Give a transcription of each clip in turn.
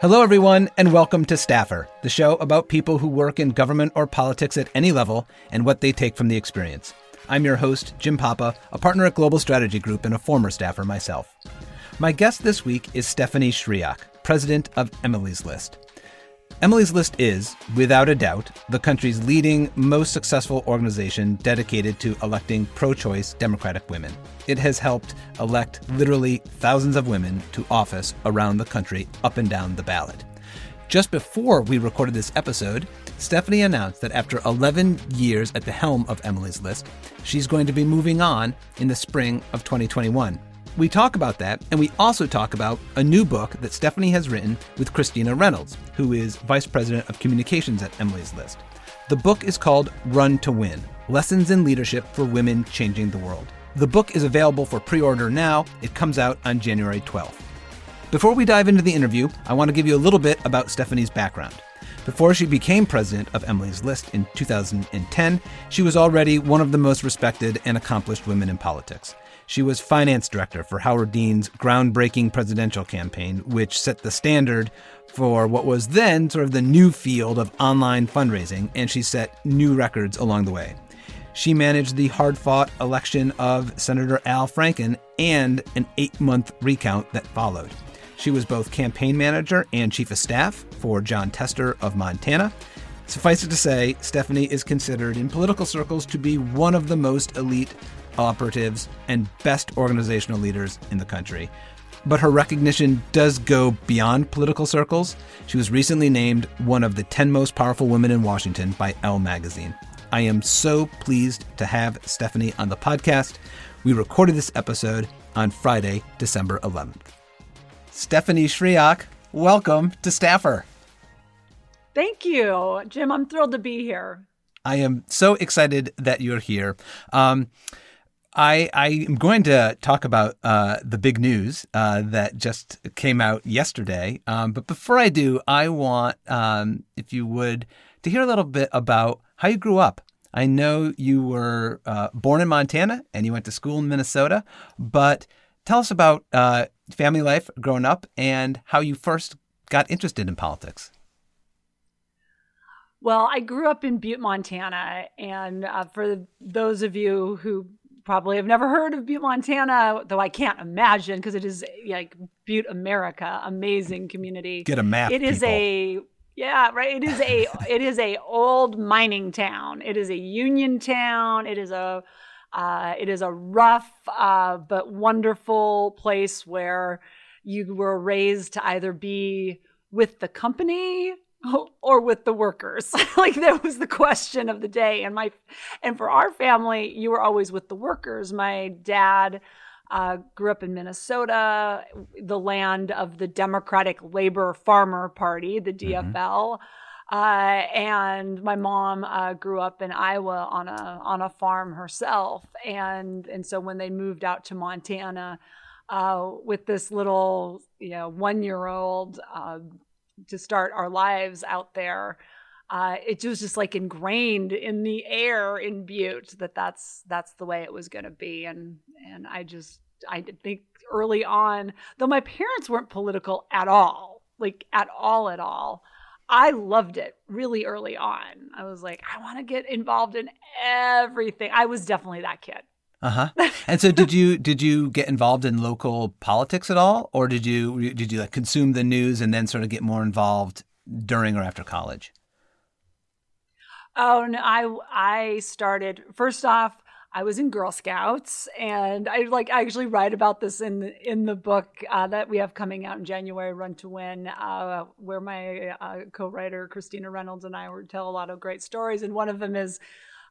Hello, everyone, and welcome to Staffer, the show about people who work in government or politics at any level and what they take from the experience. I'm your host, Jim Papa, a partner at Global Strategy Group and a former staffer myself. My guest this week is Stephanie Schriock, president of Emily's List. Emily's List is, without a doubt, the country's leading, most successful organization dedicated to electing pro choice Democratic women. It has helped elect literally thousands of women to office around the country, up and down the ballot. Just before we recorded this episode, Stephanie announced that after 11 years at the helm of Emily's List, she's going to be moving on in the spring of 2021. We talk about that, and we also talk about a new book that Stephanie has written with Christina Reynolds, who is Vice President of Communications at Emily's List. The book is called Run to Win Lessons in Leadership for Women Changing the World. The book is available for pre order now. It comes out on January 12th. Before we dive into the interview, I want to give you a little bit about Stephanie's background. Before she became president of Emily's List in 2010, she was already one of the most respected and accomplished women in politics. She was finance director for Howard Dean's groundbreaking presidential campaign, which set the standard for what was then sort of the new field of online fundraising, and she set new records along the way. She managed the hard fought election of Senator Al Franken and an eight month recount that followed. She was both campaign manager and chief of staff for Jon Tester of Montana. Suffice it to say, Stephanie is considered in political circles to be one of the most elite operatives, and best organizational leaders in the country. But her recognition does go beyond political circles. She was recently named one of the 10 most powerful women in Washington by Elle magazine. I am so pleased to have Stephanie on the podcast. We recorded this episode on Friday, December 11th. Stephanie Schriock, welcome to Staffer. Thank you, Jim. I'm thrilled to be here. I am so excited that you're here. Um, I, I am going to talk about uh, the big news uh, that just came out yesterday. Um, but before I do, I want, um, if you would, to hear a little bit about how you grew up. I know you were uh, born in Montana and you went to school in Minnesota, but tell us about uh, family life growing up and how you first got interested in politics. Well, I grew up in Butte, Montana. And uh, for those of you who probably have never heard of Butte, Montana, though I can't imagine because it is like Butte, America, amazing community. Get a map. It is people. a yeah, right. It is a it is a old mining town. It is a union town. It is a uh, it is a rough uh, but wonderful place where you were raised to either be with the company or with the workers. Like that was the question of the day. And my and for our family you were always with the workers. My dad uh, grew up in minnesota the land of the democratic labor farmer party the dfl mm-hmm. uh, and my mom uh, grew up in iowa on a on a farm herself. And and so when they moved out to montana uh, with this little you know one year old uh, to start our lives out there uh, it was just like ingrained in the air in Butte that that's that's the way it was going to be, and and I just I think early on, though my parents weren't political at all, like at all at all, I loved it really early on. I was like, I want to get involved in everything. I was definitely that kid. Uh huh. And so, did you did you get involved in local politics at all, or did you did you like consume the news and then sort of get more involved during or after college? Oh no, I I started first off. I was in Girl Scouts, and I like I actually write about this in in the book uh, that we have coming out in January, Run to Win, uh, where my uh, co-writer Christina Reynolds and I would tell a lot of great stories, and one of them is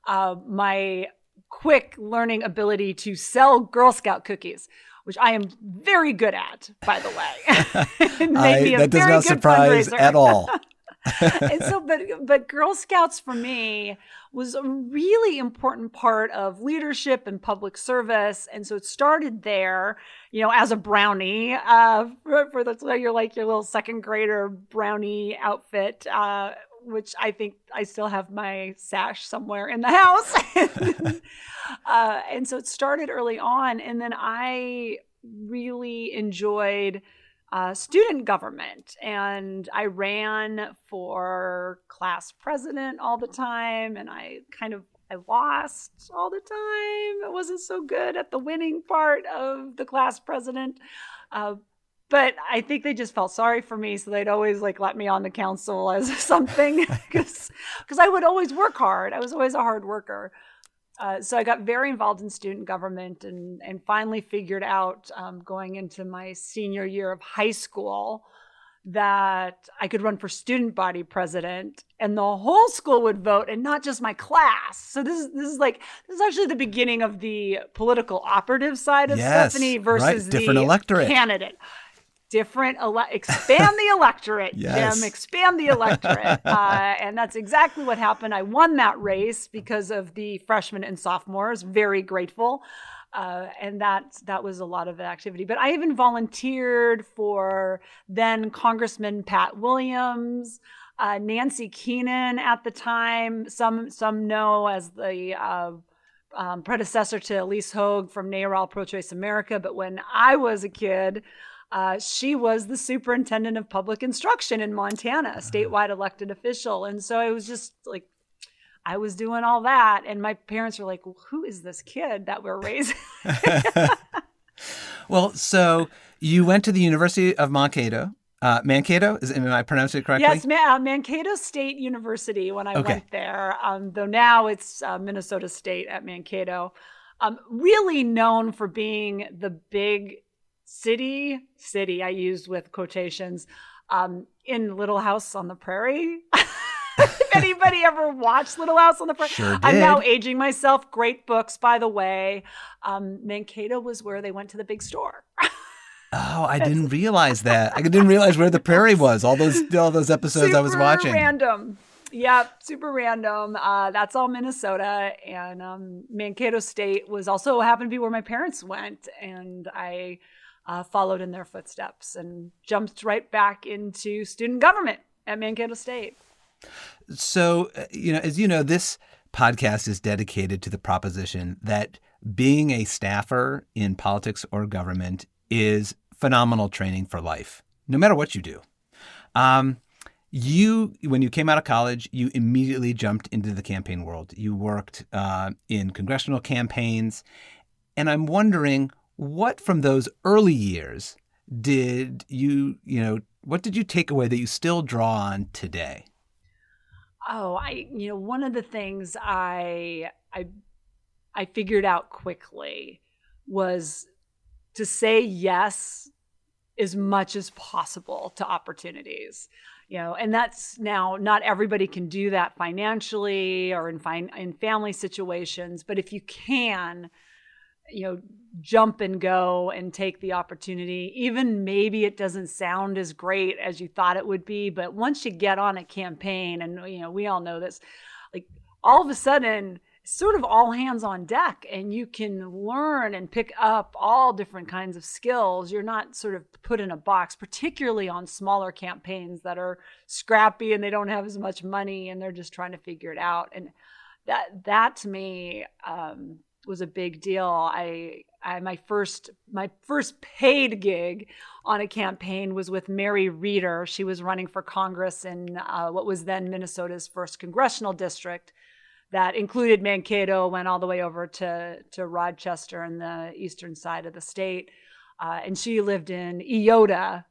uh, my quick learning ability to sell Girl Scout cookies, which I am very good at, by the way. I, that does not surprise fundraiser. at all. and so, but but Girl Scouts for me was a really important part of leadership and public service, and so it started there. You know, as a brownie, uh, for, for the so you're like your little second grader brownie outfit. Uh, which I think I still have my sash somewhere in the house. uh, and so it started early on. And then I really enjoyed uh, student government. And I ran for class president all the time, and I kind of I lost all the time. I wasn't so good at the winning part of the class president. Uh, but I think they just felt sorry for me, so they'd always like let me on the council as something because I would always work hard. I was always a hard worker. Uh, so I got very involved in student government and and finally figured out um, going into my senior year of high school that I could run for student body president and the whole school would vote and not just my class. So this is this is like this is actually the beginning of the political operative side of yes, Stephanie versus right. different the electorate. candidate different ele- expand the electorate yes. jim expand the electorate. Uh, and that's exactly what happened. I won that race because of the freshmen and sophomores. Very grateful. Uh, and that that was a lot of activity. But i even volunteered for then congressman pat williams uh, nancy keenan at the time. Some some know as the uh, um, predecessor to Ilyse Hogue from NARAL Pro Choice America. But when I was a kid, uh, she was the superintendent of public instruction in Montana, a statewide elected official. And so it was just like, I was doing all that. And my parents were like, well, who is this kid that we're raising? well, so you went to the University of Mankato. Uh, Mankato, is am I pronouncing it correctly? Yes, uh, Mankato State University. When I okay. went there, um, though now it's uh, Minnesota State at Mankato. Um, really known for being the big city, city I used with quotations, um, in Little House on the Prairie. if anybody ever watched Little House on the Prairie, sure I'm now aging myself. Great books, by the way. Um, Mankato was where they went to the big store. Oh, I didn't realize that. I didn't realize where the prairie was. All those all those episodes super I was watching. Random. Yep, super random. Uh, that's all Minnesota, and um, Mankato State was also happened to be where my parents went, and I uh, followed in their footsteps and jumped right back into student government at Mankato State. So, uh, you know, as you know, this podcast is dedicated to the proposition that being a staffer in politics or government is phenomenal training for life, no matter what you do. Um, you, when you came out of college, you immediately jumped into the campaign world. You worked uh, in congressional campaigns. And I'm wondering what from those early years did you, you know, what did you take away that you still draw on today? Oh, I, you know, one of the things I, I, I figured out quickly was to say yes as much as possible to opportunities you know and that's now not everybody can do that financially or in fine in family situations but if you can you know jump and go and take the opportunity. Even maybe it doesn't sound as great as you thought it would be but once you get on a campaign and you know we all know this like all of a sudden sort of all hands on deck and you can learn and pick up all different kinds of skills. You're not sort of put in a box particularly on smaller campaigns that are scrappy and they don't have as much money and they're just trying to figure it out. And that that to me um, was a big deal. I, I my first my first paid gig on a campaign was with Mary Rieder. She was running for Congress in uh, what was then Minnesota's first congressional district that included Mankato, went all the way over to to Rochester and the eastern side of the state. Uh, and she lived in Eyota,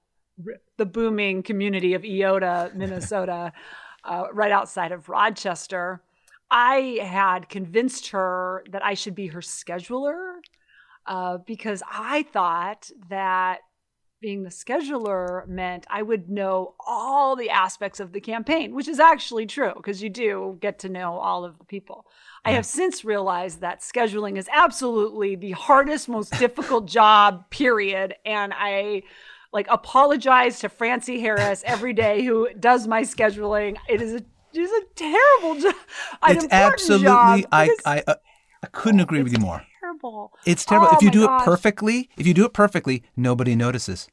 the booming community of Eyota, Minnesota, uh, right outside of Rochester. I had convinced her that I should be her scheduler uh, because I thought that being the scheduler meant I would know all the aspects of the campaign, which is actually true because you do get to know all of the people. I have since realized that scheduling is absolutely the hardest, most difficult job, period. And I like apologize to Francie Harris every day who does my scheduling. It is a it's a terrible job. It's absolutely. Job, I I uh, I couldn't agree with you more. Terrible. It's terrible. Oh, if you do gosh. it perfectly, if you do it perfectly, nobody notices.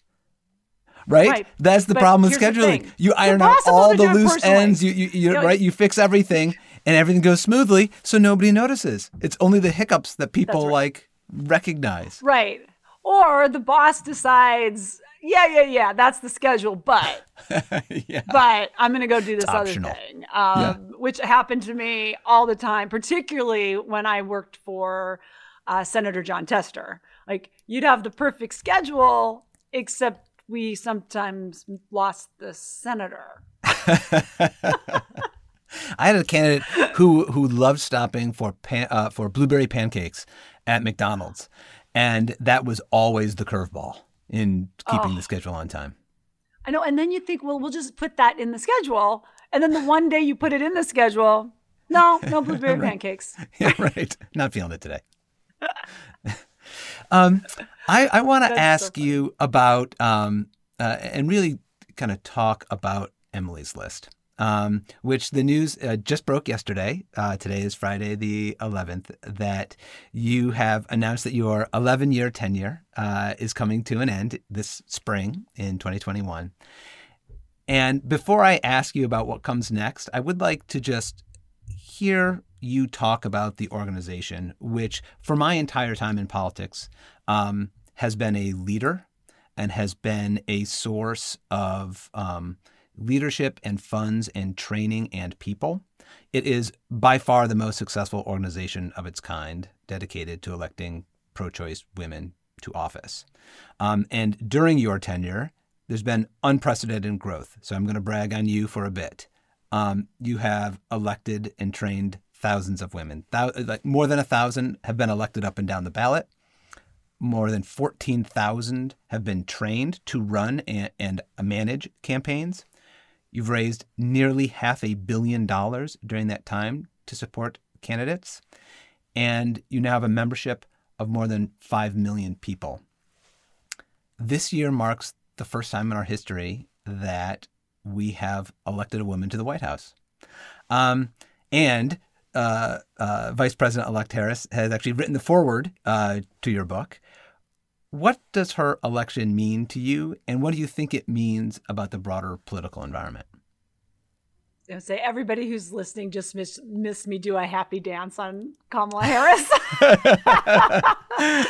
Right? right. That's the but problem with scheduling. You iron out all the loose ends. You, you, you, right? You fix everything, and everything goes smoothly, so nobody notices. It's only the hiccups that people right. like recognize. Right. Or the boss decides yeah, yeah, yeah. That's the schedule, but yeah. but I'm going to go do this other thing, um, Yeah. which happened to me all the time, particularly when I worked for uh, Senator Jon Tester. Like you'd have the perfect schedule, except we sometimes lost the senator. I had a candidate who who loved stopping for pan, uh, for blueberry pancakes at McDonald's, and that was always the curveball in keeping Oh. the schedule on time. I know, and then you think, well, we'll just put that in the schedule, and then the one day you put it in the schedule, no, no blueberry Right. pancakes. Yeah, right. Not feeling it today. um, I, I want to That's so ask you about um, uh, and really kind of talk about Emily's List, um, which the news uh, just broke yesterday. Uh, today is Friday, the 11th, that you have announced that your 11 year tenure uh, is coming to an end this spring in 2021. And before I ask you about what comes next, I would like to just hear you talk about the organization, which for my entire time in politics um, has been a leader and has been a source of um, leadership and funds and training and people. It is by far the most successful organization of its kind dedicated to electing pro choice women to office. Um, and during your tenure, there's been unprecedented growth. So I'm going to brag on you for a bit. Um, you have elected and trained thousands of women. Thou- like more than a thousand have been elected up and down the ballot. More than 14,000 have been trained to run and, and manage campaigns. You've raised nearly half a billion dollars during that time to support candidates. And you now have a membership of more than 5 million people. This year marks the first time in our history that we have elected a woman to the White House. Um, and uh, uh, Vice President elect Harris has actually written the foreword uh, to your book. What does her election mean to you, and what do you think it means about the broader political environment? I say everybody who's listening just missed, missed me do a happy dance on Kamala Harris.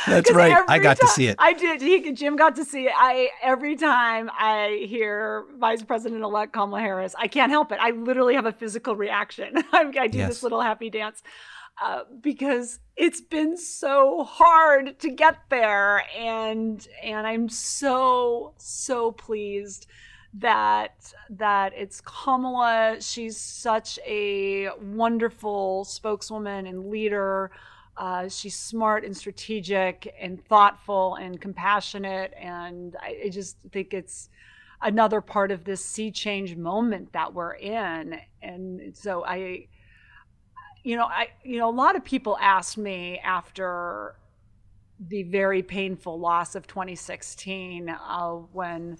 That's right. I got to see it. I did. He, Jim got to see it. I every time I hear Vice President elect Kamala Harris, I can't help it. I literally have a physical reaction. I, I do Yes. this little happy dance uh, because it's been so hard to get there, and and I'm so so pleased that that it's Kamala. She's such a wonderful spokeswoman and leader. Uh, she's smart and strategic and thoughtful and compassionate, and I, I just think it's another part of this sea change moment that we're in. And so I, you know, I, you know, a lot of people asked me after the very painful loss of 2016 uh, when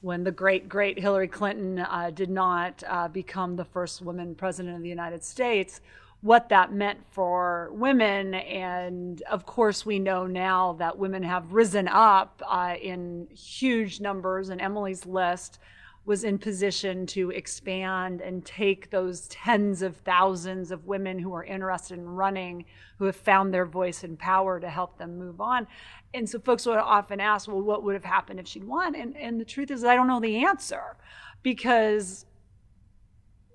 when the great great Hillary Clinton uh, did not uh, become the first woman president of the United States what that meant for women. And of course we know now that women have risen up uh, in huge numbers and Emily's list was in position to expand and take those tens of thousands of women who are interested in running, who have found their voice and power to help them move on. And so folks would often ask, well, what would have happened if she'd won? And, and the truth is, I don't know the answer because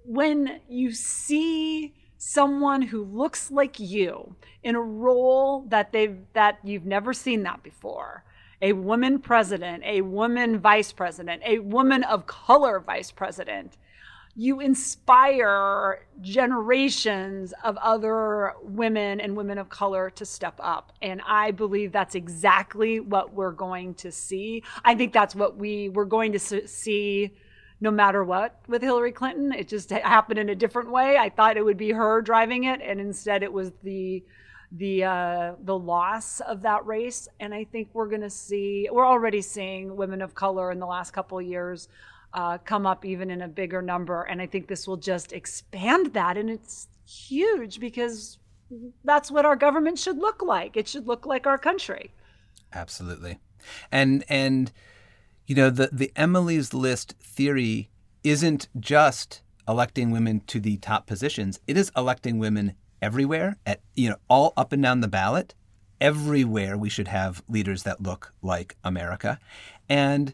when you see someone who looks like you in a role that they've that you've never seen that before a woman president a woman vice president a woman of color vice president you inspire generations of other women and women of color to step up and i believe that's exactly what we're going to see i think that's what we we're going to see no matter what with Hillary Clinton. It just happened in a different way. I thought it would be her driving it, and instead it was the the uh, the loss of that race. And I think we're going to see. We're already seeing women of color in the last couple of years uh, come up even in a bigger number. And I think this will just expand that, and it's huge because that's what our government should look like. It should look like our country. Absolutely. And and you know the the Emily's list theory isn't just electing women to the top positions. It is electing women everywhere at you know all up and down the ballot. Everywhere we should have leaders that look like America. And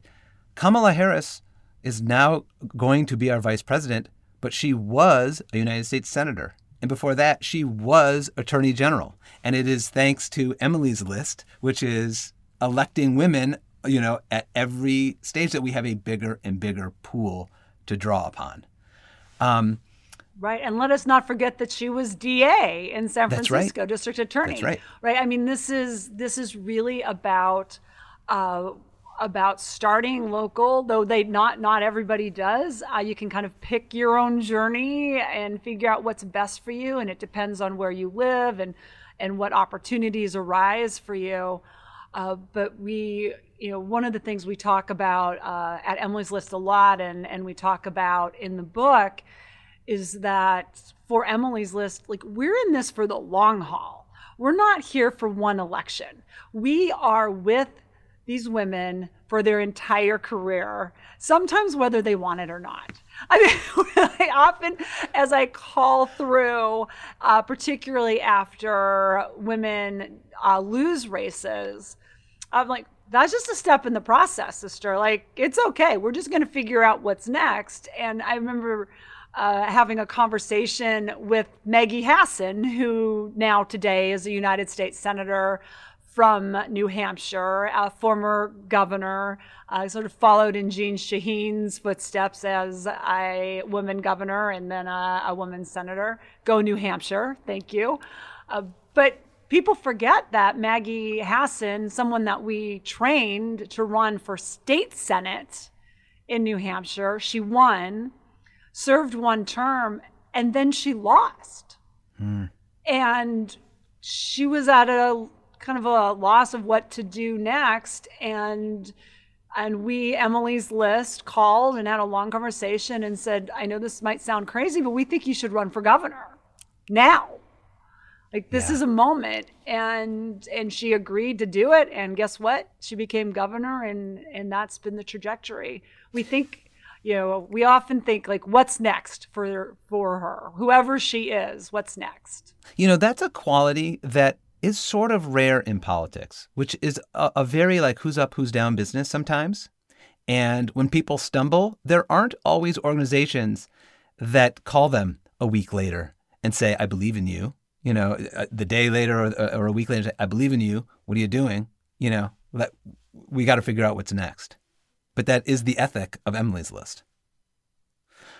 Kamala Harris is now going to be our vice president, but she was a United States senator. And before that, she was attorney general. And it is thanks to Emily's list, which is electing women, you know, at every stage that we have a bigger and bigger pool to draw upon. Um, Right, and let us not forget that she was DA in San Francisco, right. district attorney. That's right. Right. I mean, this is this is really about uh, about starting local, though they not not everybody does. Uh, you can kind of pick your own journey and figure out what's best for you, and it depends on where you live and and what opportunities arise for you. Uh, but we, you know, one of the things we talk about uh, at Emily's List a lot, and and we talk about in the book is that for Emily's list, like we're in this for the long haul. We're not here for one election. We are with these women for their entire career, sometimes whether they want it or not. I mean, I often, as I call through, uh, particularly after women uh, lose races, I'm like, that's just a step in the process, sister. Like, it's okay. We're just going to figure out what's next. And I remember uh, having a conversation with Maggie Hassan, who now today is a United States Senator from New Hampshire, a former governor, uh, sort of followed in Jeanne Shaheen's footsteps as a woman governor and then a, a woman senator. Go New Hampshire, thank you. Uh, but people forget that Maggie Hassan, someone that we trained to run for state senate in New Hampshire, she won served one term, and then she lost. Mm. And she was at a kind of a loss of what to do next. And and we, Emily's list, called and had a long conversation and said, I know this might sound crazy, but we think you should run for governor now. Like this yeah. is a moment. And and she agreed to do it. And guess what? She became governor and and that's been the trajectory. We think you know, we often think like, what's next for for her, whoever she is, what's next? You know, that's a quality that is sort of rare in politics, which is a, a very like who's up, who's down business sometimes. And when people stumble, there aren't always organizations that call them a week later and say, "I believe in you." You know, uh, the day later or, or a week later, "I believe in you." What are you doing? You know, we got to figure out what's next but that is the ethic of Emily's list.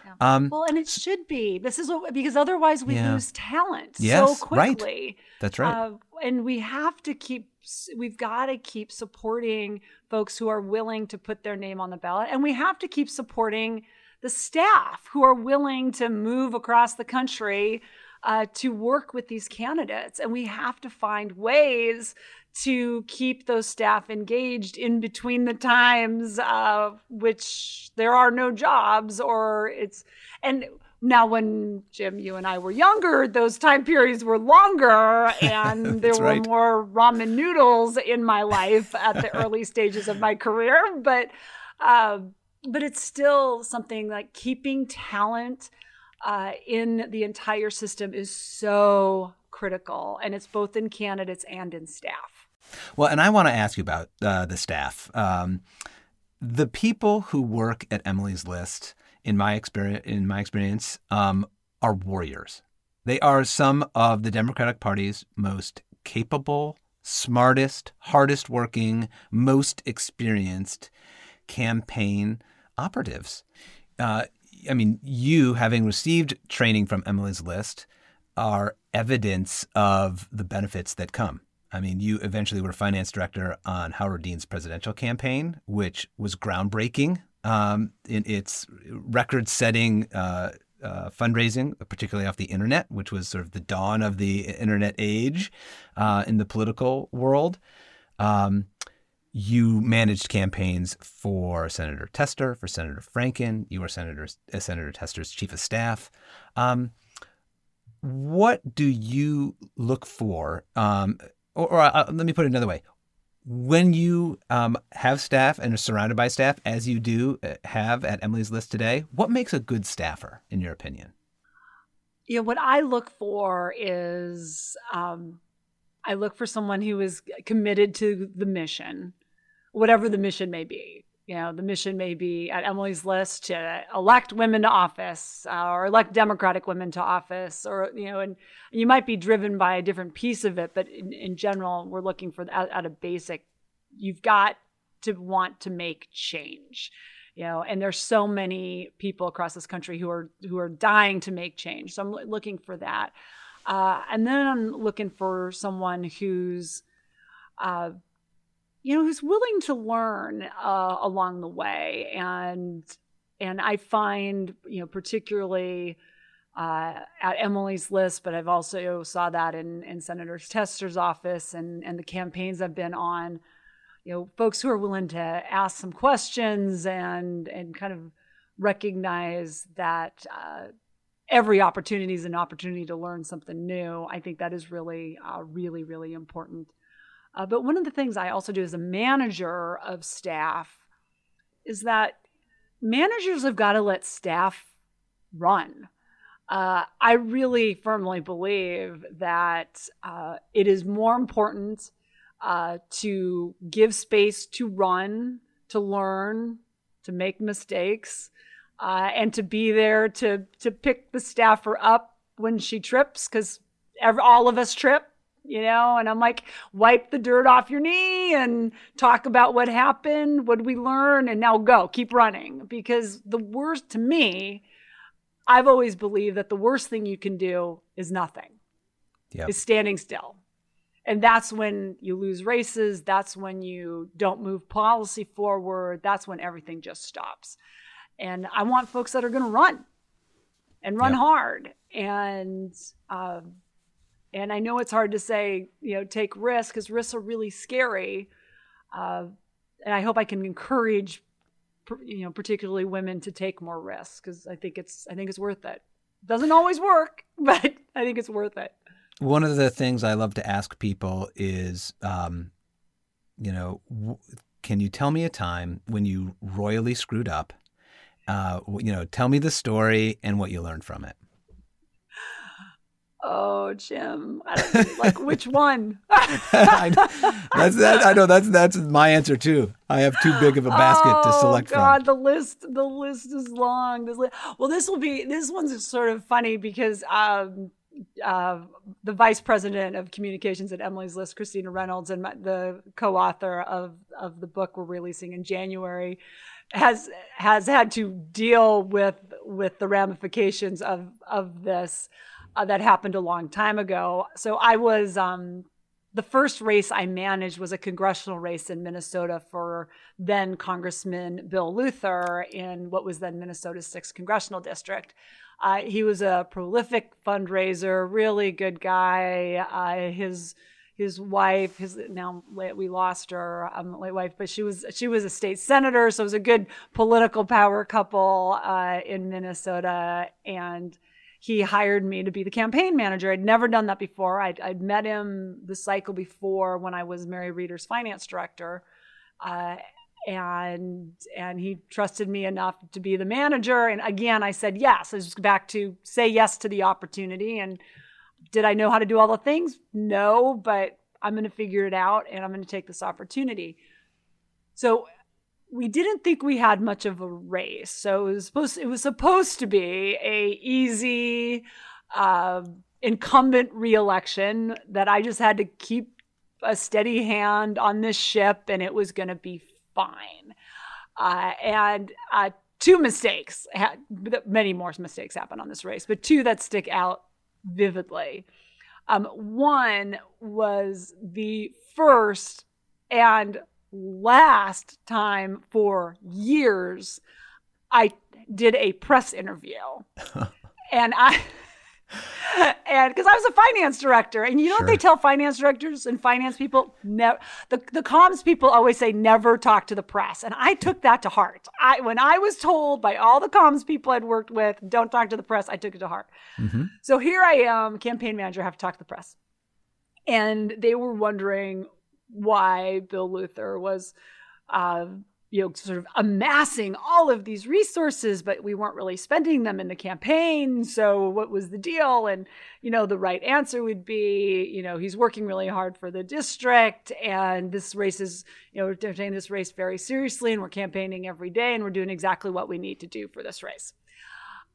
Yeah. Um, well, and it should be. This is what, because otherwise we yeah. lose talent yes, so quickly. Right. That's right. Uh, and we have to keep. We've got to keep supporting folks who are willing to put their name on the ballot, and we have to keep supporting the staff who are willing to move across the country uh, to work with these candidates. And we have to find ways to keep those staff engaged in between the times uh, which there are no jobs or it's and now when jim you and i were younger those time periods were longer and there were right. more ramen noodles in my life at the early stages of my career but uh, but it's still something like keeping talent uh, in the entire system is so critical and it's both in candidates and in staff well, and I want to ask you about uh, the staff. Um, the people who work at Emily's List, in my experience, in my experience, um, are warriors. They are some of the Democratic Party's most capable, smartest, hardest working, most experienced campaign operatives. Uh, I mean, you having received training from Emily's List are evidence of the benefits that come. I mean, you eventually were finance director on Howard Dean's presidential campaign, which was groundbreaking um, in its record setting uh, uh, fundraising, particularly off the internet, which was sort of the dawn of the internet age uh, in the political world. Um, you managed campaigns for Senator Tester, for Senator Franken. You were Senator, uh, Senator Tester's chief of staff. Um, what do you look for um, or, or uh, let me put it another way when you um, have staff and are surrounded by staff, as you do uh, have at Emily's List today, what makes a good staffer, in your opinion? You know, what I look for is um, I look for someone who is committed to the mission, whatever the mission may be. you know, the mission may be at Emily's list to elect women to office uh, or elect Democratic women to office, or, you know, and you might be driven by a different piece of it. But in, in general, we're looking for at, at a basic, you've got to want to make change you know and there's so many people across this country who are who are dying to make change so i'm looking for that uh, and then i'm looking for someone who's uh, you know who's willing to learn uh, along the way and and i find you know particularly uh, at Emily's list, but I've also saw that in, in Senator Tester's office and, and the campaigns I've been on you know folks who are willing to ask some questions and and kind of recognize that uh, every opportunity is an opportunity to learn something new. I think that is really, uh, really, really important. Uh, but one of the things I also do as a manager of staff is that managers have got to let staff run. Uh, I really firmly believe that uh, it is more important uh, to give space to run, to learn, to make mistakes, uh, and to be there to to pick the staffer up when she trips because all of us trip you know? And i'm like wipe the dirt off your knee and talk about what happened what we learn and now go keep running. Because the worst to me i've always believed that the worst thing you can do is nothing yep. is standing still. And that's when you lose races that's when you don't move policy forward that's when everything just stops. And i want folks that are going to run and run yeah. hard. And um, and i know it's hard to say you know take risks because risks are really scary uh, and i hope i can encourage you know particularly women to take more risks because i think it's i think it's worth it doesn't always work but i think it's worth it one of the things I love to ask people is, um, you know, w- can you tell me a time when you royally screwed up? Uh, you know, tell me the story and what you learned from it. Oh, Jim, like which one? I, that's that. I know that's that's my answer too. I have too big of a basket oh, to select Oh God, from. the list the list is long. This li- well, this will be this one's sort of funny because um, uh, the vice president of communications at Emily's List, Christina Reynolds, and my, the co-author of of the book we're releasing in January, has has had to deal with with the ramifications of of this uh, that happened a long time ago. So I was um, the first race I managed was a congressional race in Minnesota for then Congressman Bill Luther in what was then Minnesota's sixth congressional district. Uh, he was a prolific fundraiser, really good guy. Uh, his his wife, his now we lost her um, late wife, but she was she was a state senator, so it was a good political power couple uh, in Minnesota, and he hired me to be the campaign manager. I'd never done that before. I'd, I'd met him the cycle before when I was Mary Rieder's finance director. Uh, and and he trusted me enough to be the manager and again i said yes i was back to say yes to the opportunity and did i know how to do all the things no but i'm going to figure it out and i'm going to take this opportunity so we didn't think we had much of a race so it was supposed it was supposed to be a easy uh, incumbent reelection that i just had to keep a steady hand on this ship and it was going to be fine. Uh, and uh, two mistakes, many more mistakes happen on this race, but two that stick out vividly. Um, one was the first and last time for years I did a press interview. and I and because I was a finance director, and you know sure. what they tell finance directors and finance people? Never. The the comms people always say never talk to the press, and I took that to heart. I when I was told by all the comms people I'd worked with, don't talk to the press, I took it to heart. Mm-hmm. So here I am, campaign manager, have to talk to the press, and they were wondering why Bill Luther was. Uh, you know, sort of amassing all of these resources, but we weren't really spending them in the campaign. So what was the deal? And, you know, the right answer would be, you know, he's working really hard for the district and this race is, you know, we're taking this race very seriously and we're campaigning every day and we're doing exactly what we need to do for this race.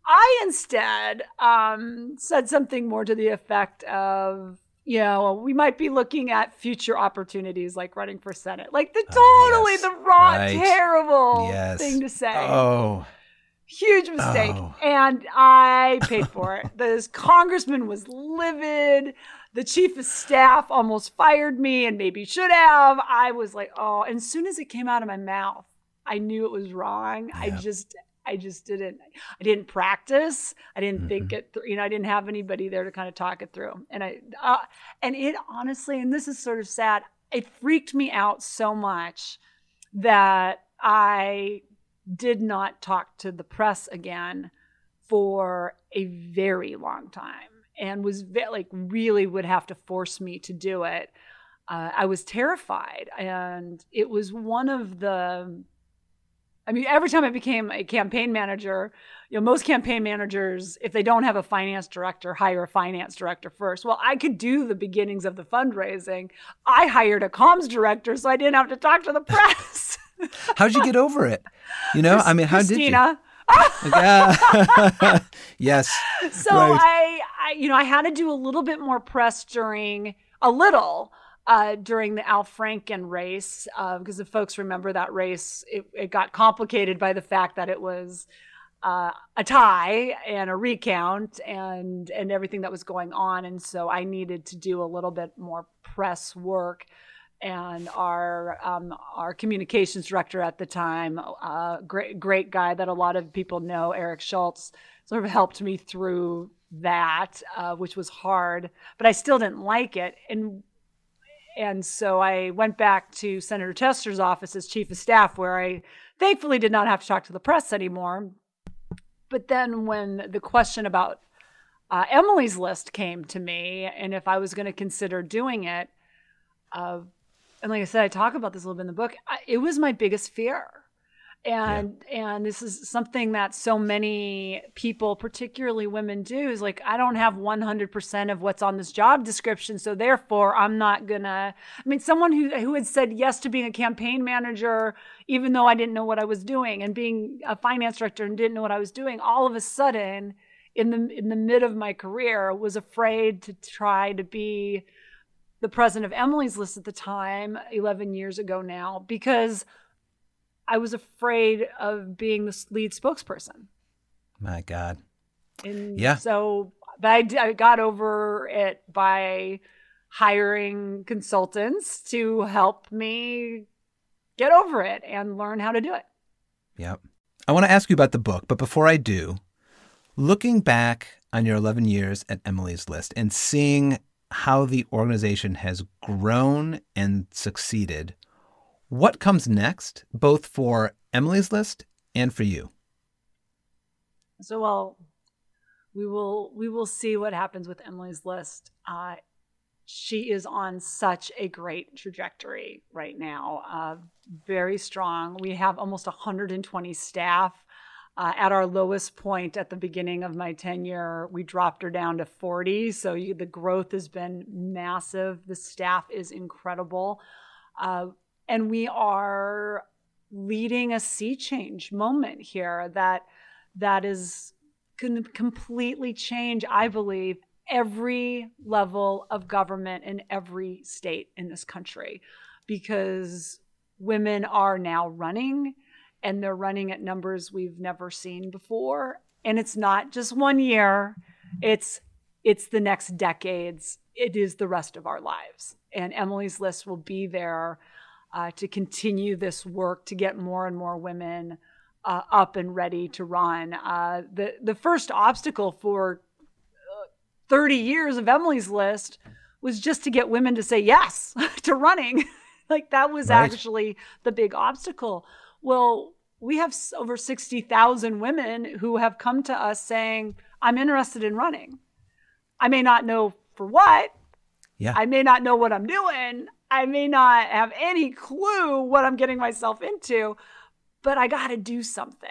I instead um, said something more to the effect of, you know, we might be looking at future opportunities like running for Senate. Like the oh, totally yes. the wrong, right. terrible yes. thing to say. Oh. Huge mistake. Oh. And I paid for it. this congressman was livid. The chief of staff almost fired me and maybe should have. I was like, oh, and as soon as it came out of my mouth, I knew it was wrong. I just I just didn't I didn't practice. I didn't mm-hmm. think it through. You know, I didn't have anybody there to kind of talk it through. And I uh, and it honestly, and this is sort of sad, it freaked me out so much that I did not talk to the press again for a very long time and was ve- like really would have to force me to do it. Uh, I was terrified, and it was one of the I mean, every time I became a campaign manager, you know, most campaign managers, if they don't have a finance director, hire a finance director first. Well, I could do the beginnings of the fundraising. I hired a comms director, so I didn't have to talk to the press. How'd you get over it? You know, I mean, how Christina. did you? yeah. yes. So right. I, I, you know, I had to do a little bit more press during a little uh, during the Al Franken race, uh, because if folks remember that race, it, it, got complicated by the fact that it was uh, a tie and a recount and and everything that was going on, and so I needed to do a little bit more press work. And our um, our communications director at the time, uh, great great guy that a lot of people know, Eric Schultz, sort of helped me through that, uh, which was hard, but I still didn't like it. And and so I went back to Senator Tester's office as chief of staff, where I thankfully did not have to talk to the press anymore. But then when the question about uh, Emily's list came to me, and if I was going to consider doing it, uh, and like I said, I talk about this a little bit in the book. I, it was my biggest fear and yeah. and this is something that so many people particularly women do is like i don't have 100% of what's on this job description so therefore i'm not gonna i mean someone who who had said yes to being a campaign manager even though i didn't know what i was doing and being a finance director and didn't know what i was doing all of a sudden in the in the mid of my career was afraid to try to be the president of emily's list at the time 11 years ago now because I was afraid of being the lead spokesperson. My God. And yeah. So, but I, I got over it by hiring consultants to help me get over it and learn how to do it. Yep. I want to ask you about the book, but before I do, looking back on your 11 years at Emily's List and seeing how the organization has grown and succeeded, what comes next, both for Emily's List and for you? So, well, we will we will see what happens with Emily's List. Uh, she is on such a great trajectory right now, uh, very strong. We have almost 120 staff. Uh, at our lowest point at the beginning of my tenure, we dropped her down to 40. So you, the growth has been massive. The staff is incredible. Uh, and we are leading a sea change moment here that that is going to completely change i believe every level of government in every state in this country. Because women are now running and they're running at numbers we've never seen before. And it's not just one year. It's it's the next decades. It is the rest of our lives. And emily's list will be there uh, to continue this work to get more and more women uh, up and ready to run. Uh, the the first obstacle for uh, 30 years of Emily's list was just to get women to say yes to running. like that was right. actually the big obstacle. Well, we have over 60,000 women who have come to us saying, "I'm interested in running. I may not know for what. Yeah. I may not know what I'm doing. I may not have any clue what I'm getting myself into, but I got to do something.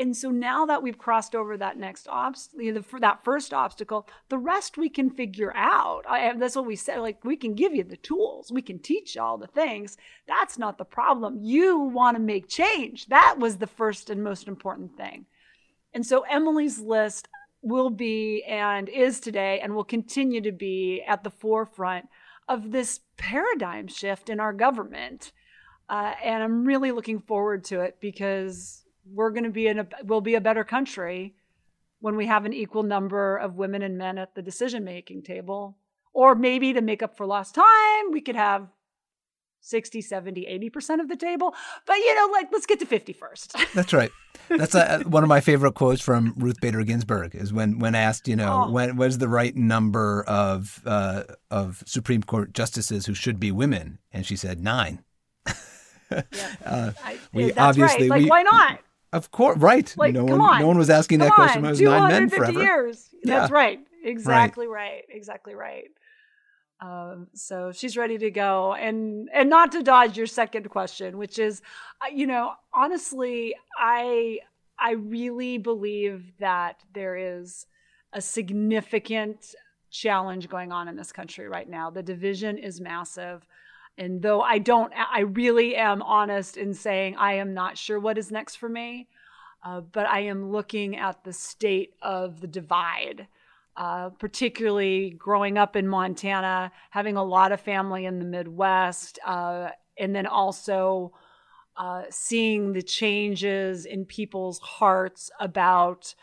And so now that we've crossed over that next obstacle, that first obstacle, the rest we can figure out. I, that's what we said. Like we can give you the tools, we can teach you all the things. That's not the problem. You want to make change. That was the first and most important thing. And so Emily's list will be and is today and will continue to be at the forefront of this paradigm shift in our government. Uh, and I'm really looking forward to it because we're going to be in a we'll be a better country when we have an equal number of women and men at the decision making table or maybe to make up for lost time we could have 60 70 80% of the table but you know like let's get to 50 first that's right that's a, one of my favorite quotes from ruth bader ginsburg is when when asked you know oh. when was the right number of uh, of supreme court justices who should be women and she said nine yeah. uh, I, we obviously right. like we, why not of course, right. Like, no one, on. no one was asking come that question. On. It was nine men forever. years. Yeah. That's right. Exactly right. right. Exactly right. Um, so she's ready to go, and and not to dodge your second question, which is, uh, you know, honestly, I I really believe that there is a significant challenge going on in this country right now. The division is massive. And though I don't, I really am honest in saying I am not sure what is next for me, uh, but I am looking at the state of the divide. Uh, particularly growing up in Montana, having a lot of family in the Midwest, uh, and then also uh, seeing the changes in people's hearts about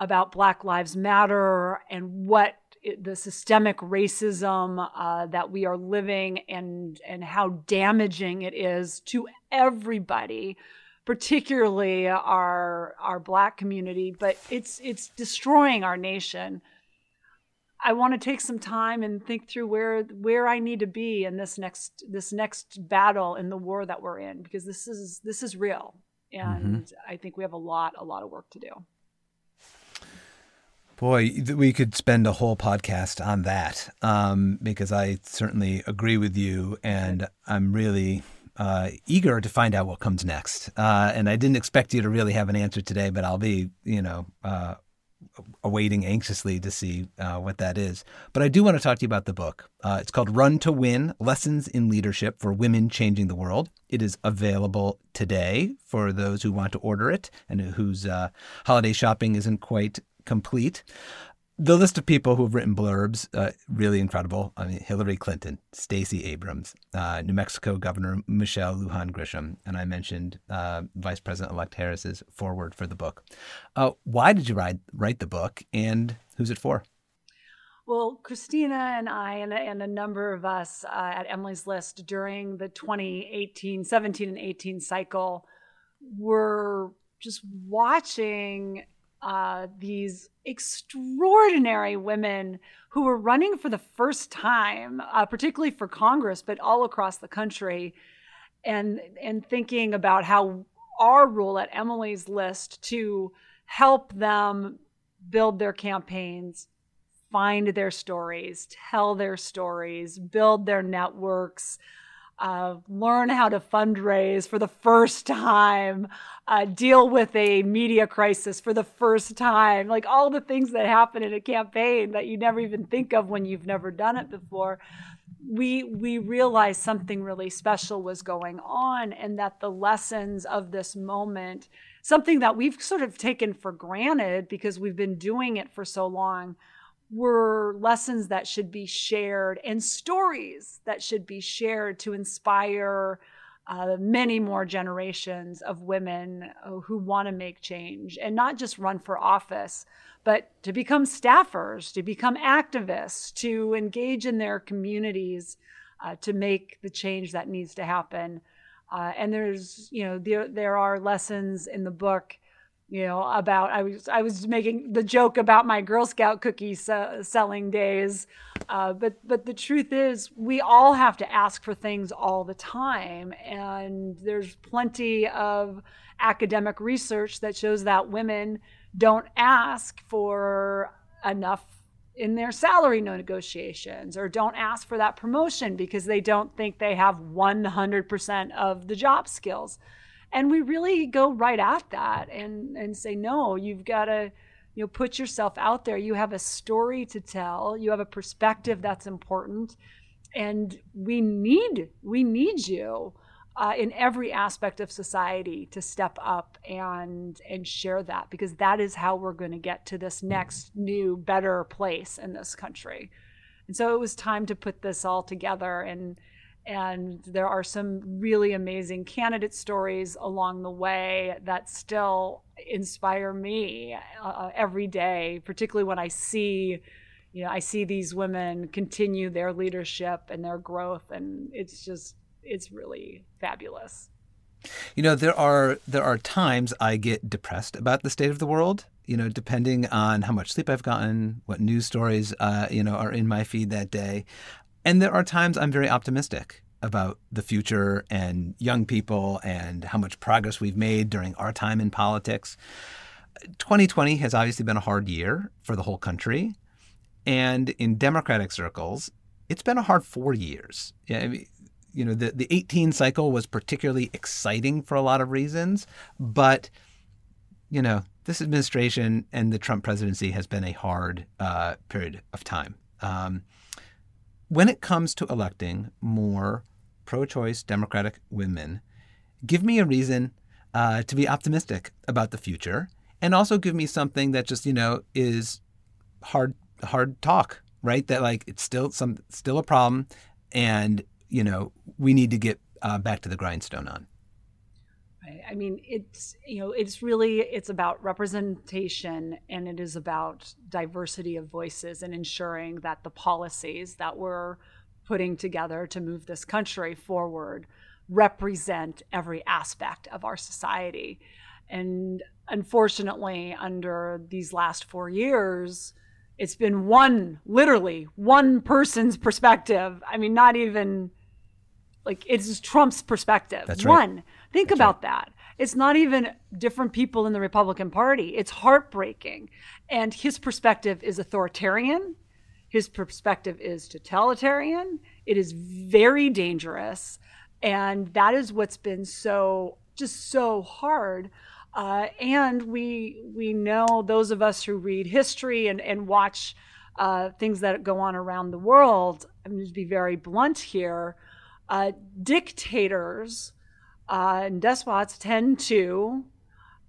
about Black Lives Matter and what the systemic racism uh, that we are living and and how damaging it is to everybody particularly our our black community. But it's it's destroying our nation i want to take some time and think through where where i need to be in this next this next battle in the war that we're in because this is this is real and mm-hmm. i think we have a lot a lot of work to do Boy, we could spend a whole podcast on that um, because I certainly agree with you, and I'm really uh, eager to find out what comes next. Uh, and I didn't expect you to really have an answer today, but I'll be, you know, uh, awaiting anxiously to see uh, what that is. But I do want to talk to you about the book. Uh, it's called Run to Win Lessons in Leadership for Women Changing the World. It is available today for those who want to order it and whose uh, holiday shopping isn't quite complete. The list of people who have written blurbs, uh, really incredible. I mean, Hillary Clinton, Stacey Abrams, uh, New Mexico Governor Michelle Lujan Grisham, and I mentioned uh, Vice President elect Harris's foreword for the book. Uh, why did you write, write the book, and who's it for? Well, Christina and I, and, and a number of us uh, at Emily's List during the 2018, 17, and 18 cycle were just watching uh, these extraordinary women who were running for the first time, uh, particularly for Congress, but all across the country, and and thinking about how our role at Emily's List to help them build their campaigns, find their stories, tell their stories, build their networks, uh, learn how to fundraise for the first time, uh, deal with a media crisis for the first time, like all the things that happen in a campaign that you never even think of when you've never done it before. We we realized something really special was going on, and that the lessons of this moment, something that we've sort of taken for granted because we've been doing it for so long were lessons that should be shared and stories that should be shared to inspire uh, many more generations of women uh, who want to make change and not just run for office, but to become staffers, to become activists, to engage in their communities uh, to make the change that needs to happen. Uh, and there's, you know, there, there are lessons in the book you know about i was i was making the joke about my girl scout cookie selling days. Uh, but but the truth is we all have to ask for things all the time. And there's plenty of academic research that shows that women don't ask for enough in their salary negotiations or don't ask for that promotion because they don't think they have 100% of the job skills and we really go right at that and and say no you've got to you know put yourself out there. You have a story to tell. You have a perspective that's important. And we need we need you uh, in every aspect of society to step up and and share that because that is how we're going to get to this next new better place in this country. And so it was time to put this all together and and there are some really amazing candidate stories along the way that still inspire me uh, every day particularly when i see you know i see these women continue their leadership and their growth and it's just it's really fabulous. You know, there are there are times I get depressed about the state of the world. You know, depending on how much sleep I've gotten, what news stories uh, you know are in my feed that day, and there are times I'm very optimistic about the future and young people and how much progress we've made during our time in politics. 2020 has obviously been a hard year for the whole country, and in Democratic circles, it's been a hard four years. Yeah, I mean, you know, the, the 18 cycle was particularly exciting for a lot of reasons, but, you know, this administration and the Trump presidency has been a hard uh, period of time. Um, when it comes to electing more pro choice Democratic women, give me a reason uh, to be optimistic about the future and also give me something that just, you know, is hard, hard talk, right? That like it's still some, still a problem and you know, we need to get uh, back to the grindstone on. I mean, it's you know, it's really it's about representation and it is about diversity of voices and ensuring that the policies that we're putting together to move this country forward represent every aspect of our society. And unfortunately, under these last four years, it's been one, literally one person's perspective. I mean, not even like it's Trump's perspective. That's right. One. Think That's about right. that. It's not even different people in the Republican Party. It's heartbreaking. And his perspective is authoritarian. His perspective is totalitarian. It is very dangerous. And that is what's been so, just so hard. Uh, and we we know those of us who read history and, and watch uh, things that go on around the world. I'm going to be very blunt here uh, dictators uh, and despots tend to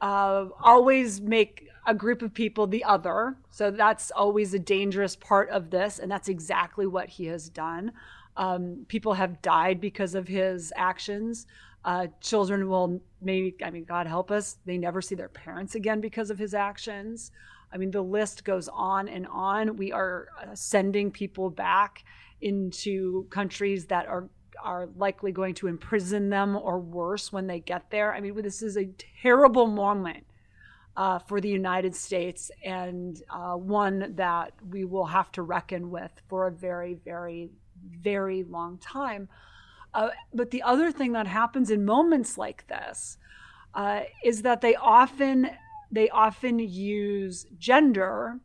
uh, always make a group of people the other. So that's always a dangerous part of this. And that's exactly what he has done. Um, people have died because of his actions. Uh, children will maybe, I mean, God help us, they never see their parents again because of his actions. I mean, the list goes on and on. We are uh, sending people back into countries that are are likely going to imprison them or worse when they get there. I mean, this is a terrible moment uh, for the United States and uh, one that we will have to reckon with for a very, very, very long time. Uh, but the other thing that happens in moments like this uh, is that they often they often use gender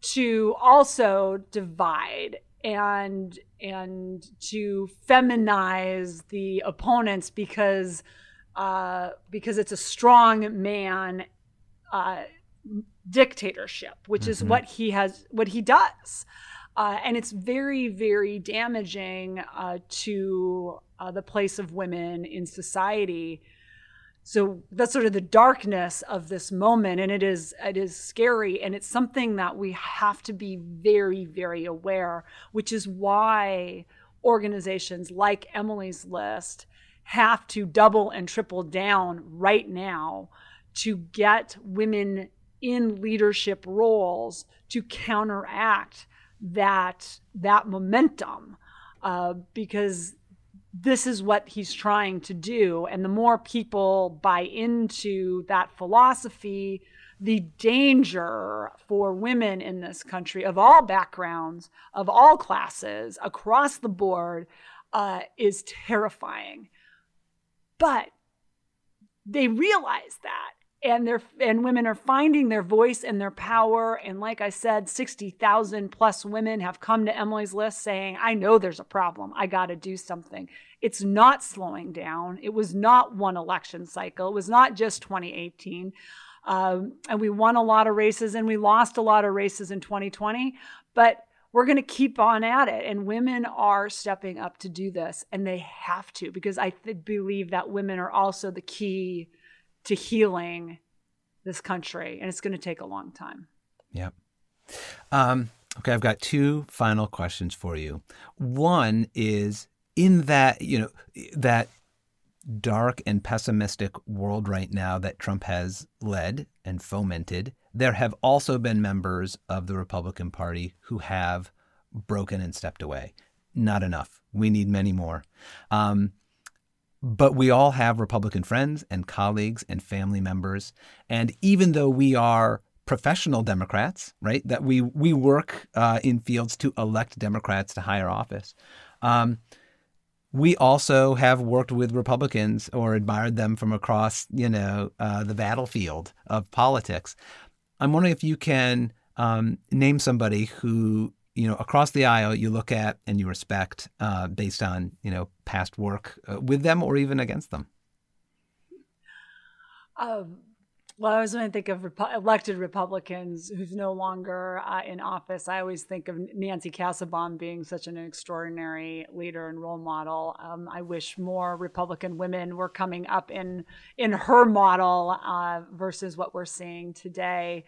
to also divide and and to feminize the opponents because uh, because it's a strong man uh, dictatorship, which mm-hmm. is what he has what he does. Uh, and it's very, very damaging uh, to uh, the place of women in society so that's sort of the darkness of this moment and it is it is scary and it's something that we have to be very very aware which is why organizations like emily's list have to double and triple down right now to get women in leadership roles to counteract that that momentum uh, because this is what he's trying to do. And the more people buy into that philosophy, the danger for women in this country of all backgrounds, of all classes, across the board, uh, is terrifying. But they realize that. And they're and women are finding their voice and their power. And like i said 60,000 plus women have come to emily's list saying i know there's a problem. I got to do something. It's not slowing down. It was not one election cycle. It was not just 2018 um, and we won a lot of races and we lost a lot of races in 2020 but we're going to keep on at it. And women are stepping up to do this and they have to because i th- believe that women are also the key to healing this country, and it's going to take a long time. Yep. Um, okay, I've got two final questions for you. One is in that you know that dark and pessimistic world right now that Trump has led and fomented, there have also been members of the Republican Party who have broken and stepped away. Not enough. We need many more. Um, but we all have Republican friends and colleagues and family members. And even though we are professional Democrats, right, that we, we work uh, in fields to elect Democrats to higher office, um, we also have worked with Republicans or admired them from across, you know, uh, the battlefield of politics. I'm wondering if you can um, name somebody who you know across the aisle you look at and you respect uh, based on you know past work uh, with them or even against them? Um, well i was going to think of elected republicans who's no longer uh, in office. I always think of nancy kassebaum being such an extraordinary leader and role model. Um, i wish more republican women were coming up in in her model uh, versus what we're seeing today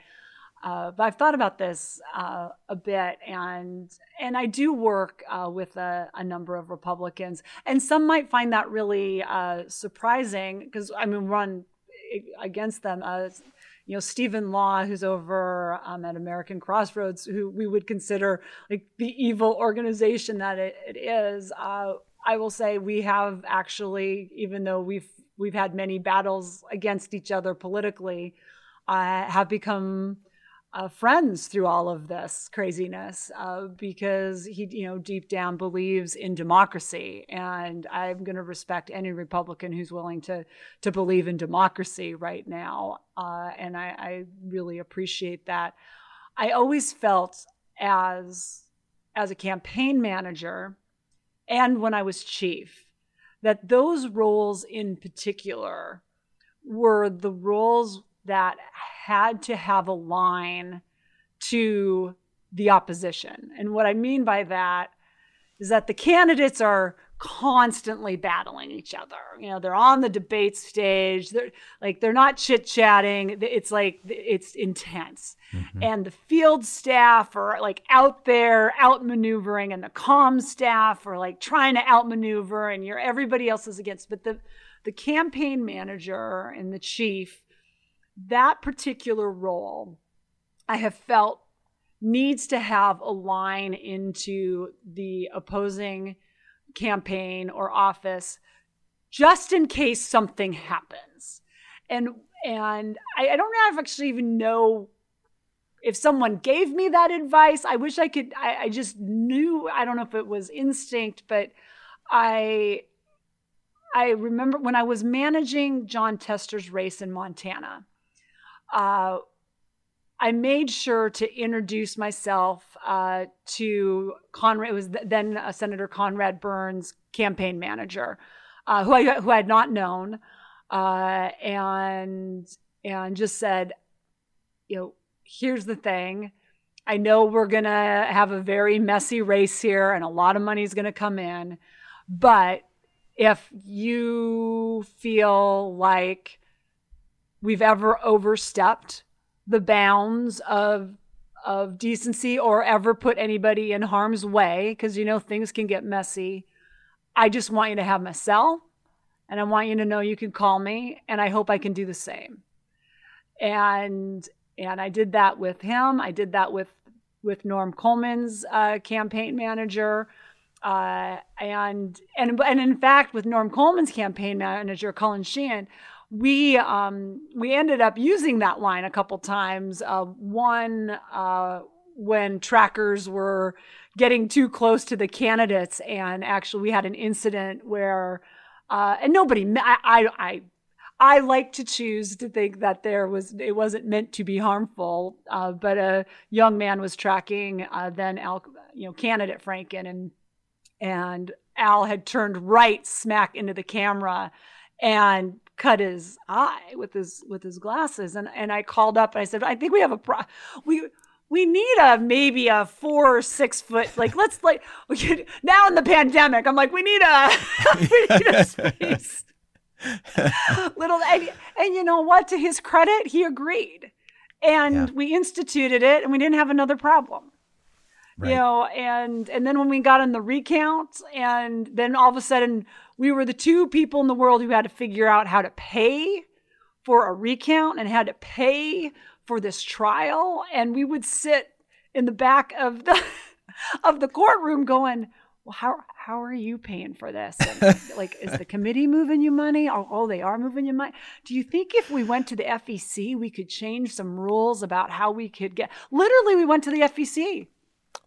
uh, but I've thought about this uh, a bit, and and I do work uh, with a, a, number of Republicans, and some might find that really uh, surprising because I mean run against them. Uh, you know Steven Law, who's over um, at American Crossroads, who we would consider like the evil organization that it, it is. Uh, I will say we have actually, even though we've we've had many battles against each other politically, have become uh, friends through all of this craziness uh, because he, you know, deep down believes in democracy, and I'm going to respect any Republican who's willing to to believe in democracy right now, uh, and I, I really appreciate that. I always felt as as a campaign manager, and when I was chief, that those roles in particular were the roles that had to have a line to the opposition. And what I mean by that is that the candidates are constantly battling each other. You know, they're on the debate stage. They're like they're not chit-chatting. It's like it's intense. Mm-hmm. And the field staff are like out there outmaneuvering and the comm staff are like trying to outmaneuver and you're everybody else is against. But the the campaign manager and the chief that particular role, I have felt needs to have a line into the opposing campaign or office just in case something happens. And and I, I don't know if actually even know if someone gave me that advice. I wish I could I, I just knew I don't know if it was instinct, but I I remember when I was managing Jon Tester's race in Montana uh, I made sure to introduce myself uh, to Conrad. It was then uh, Senator Conrad Burns, campaign manager, uh, who I who I had not known, uh, and and just said, you know, here's the thing. I know we're gonna have a very messy race here, and a lot of money is gonna come in, but if you feel like we've ever overstepped the bounds of of decency or ever put anybody in harm's way because you know things can get messy. I just want you to have my cell and I want you to know you can call me and I hope I can do the same. And and I did that with him. I did that with with Norm Coleman's uh, campaign manager. Uh, and and and in fact, with Norm Coleman's campaign manager, Cullen Sheehan, we um, we ended up using that line a couple times. Uh, one uh, when trackers were getting too close to the candidates, and actually we had an incident where uh, and nobody I, I, I I like to choose to think that there was it wasn't meant to be harmful, uh, but a young man was tracking uh, then Al, you know, candidate Franken, and and Al had turned right smack into the camera, and cut his eye with his with his glasses, and and I called up and I said, I think we have a pro- we we need a maybe a four or six foot like let's like we could, now in the pandemic i'm like we need a, we need a space. Little and, and you know what? To his credit he agreed and yeah. we instituted it and we didn't have another problem right. you know and and then when we got in the recount and then all of a sudden we were the two people in the world who had to figure out how to pay for a recount and had to pay for this trial. And we would sit in the back of the of the courtroom going well how how are you paying for this? And, like is the committee moving you money? Oh, oh they are moving you money. Do you think if we went to the fec we could change some rules about how we could get literally we went to the fec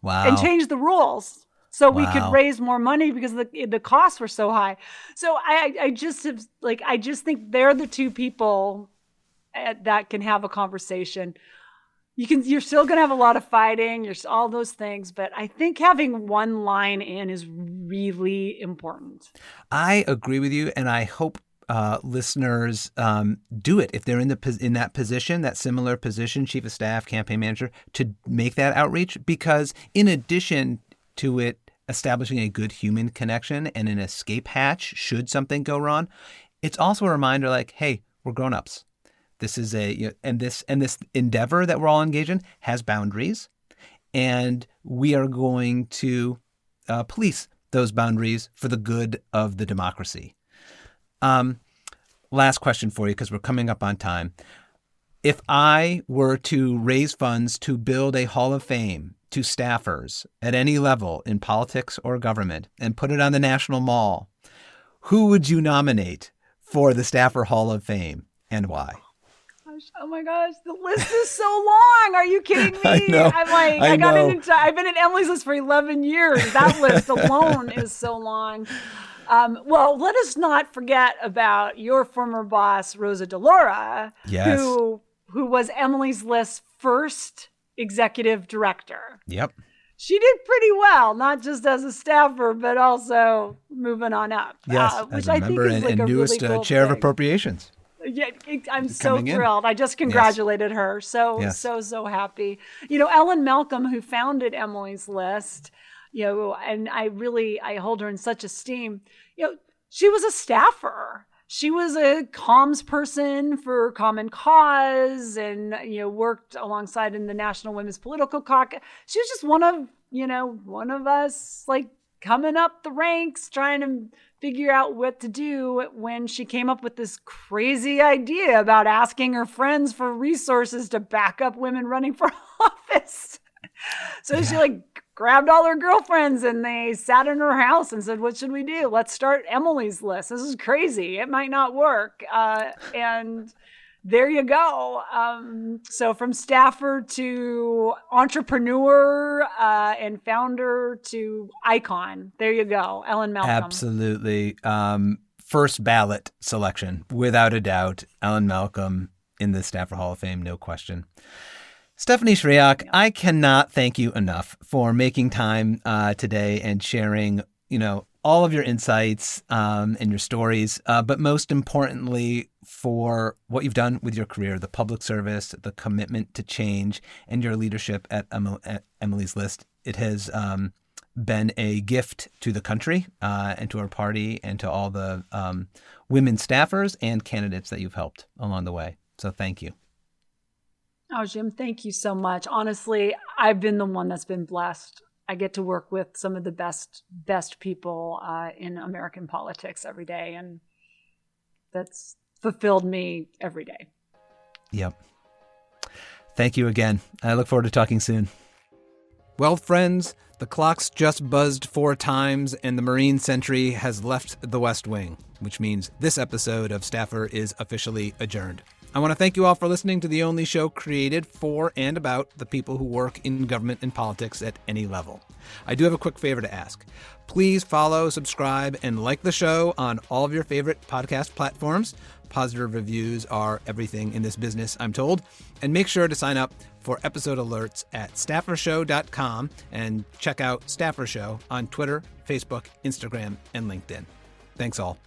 wow and change the rules so wow. we could raise more money because the the costs were so high. So I I just have like I just think they're the two people eh, that can have a conversation. You can you're still going to have a lot of fighting, you're all those things, but I think having one line in is really important. I agree with you and I hope uh, listeners um, do it if they're in the in that position, that similar position, chief of staff, campaign manager, to make that outreach. Because in addition to it establishing a good human connection and an escape hatch should something go wrong, it's also a reminder like, hey, we're grown ups. This is a you know, and this and this endeavor that we're all engaged in has boundaries, and we are going to uh, police those boundaries for the good of the democracy. Um, last question for you because we're coming up on time. If I were to raise funds to build a Hall of Fame to staffers at any level in politics or government and put it on the National Mall, who would you nominate for the Staffer Hall of Fame and why? Oh my gosh, the list is so long. Are you kidding me? I know. I'm like, I, I got know. into, I've been in Emily's list for 11 years. That list alone is so long. Um, well, let us not forget about your former boss, Rosa DeLauro, yes. who who was Emily's List's first executive director. Yep. She did pretty well, not just as a staffer, but also moving on up. Yes, uh, which I think is and, like and newest really uh, chair thing. of appropriations. Yeah, I'm so Coming in. thrilled. I just congratulated her. So Yes. so so happy. You know, Ellen Malcolm, who founded Emily's List, you know, and I really I hold her in such esteem. You know, she was a staffer. She was a comms person for Common Cause, and you know worked alongside in the National Women's Political Caucus. She was just one of you know one of us, like coming up the ranks, trying to figure out what to do when she came up with this crazy idea about asking her friends for resources to back up women running for office. So she like grabbed all her girlfriends and they sat in her house and said, "What should we do? Let's start Emily's list. This is crazy. It might not work." Uh, and there you go. Um, so from staffer to entrepreneur uh, and founder to icon, there you go, Ellen Malcolm. Absolutely. Um, first ballot selection, without a doubt. Ellen Malcolm in the Staffer Hall of Fame, no question. Stephanie Schriock, I cannot thank you enough for making time uh, today and sharing, you know, all of your insights um, and your stories, uh, but most importantly, for what you've done with your career, the public service, the commitment to change, and your leadership at, Emil- at Emily's List. It has um, been a gift to the country uh, and to our party and to all the um, women staffers and candidates that you've helped along the way. So thank you. Oh, Jim, thank you so much. Honestly, I've been the one that's been blessed. I get to work with some of the best best people uh, in American politics every day, and that's fulfilled me every day. Yep. Thank you again. I look forward to talking soon. Well, friends, the clock's just buzzed four times, and the Marine Sentry has left the West Wing, which means this episode of Staffer is officially adjourned. I want to thank you all for listening to the only show created for and about the people who work in government and politics at any level. I do have a quick favor to ask. Please follow, subscribe, and like the show on all of your favorite podcast platforms. Positive reviews are everything in this business, I'm told. And make sure to sign up for episode alerts at staffershow.com and check out Staffer Show on Twitter, Facebook, Instagram, and LinkedIn. Thanks all.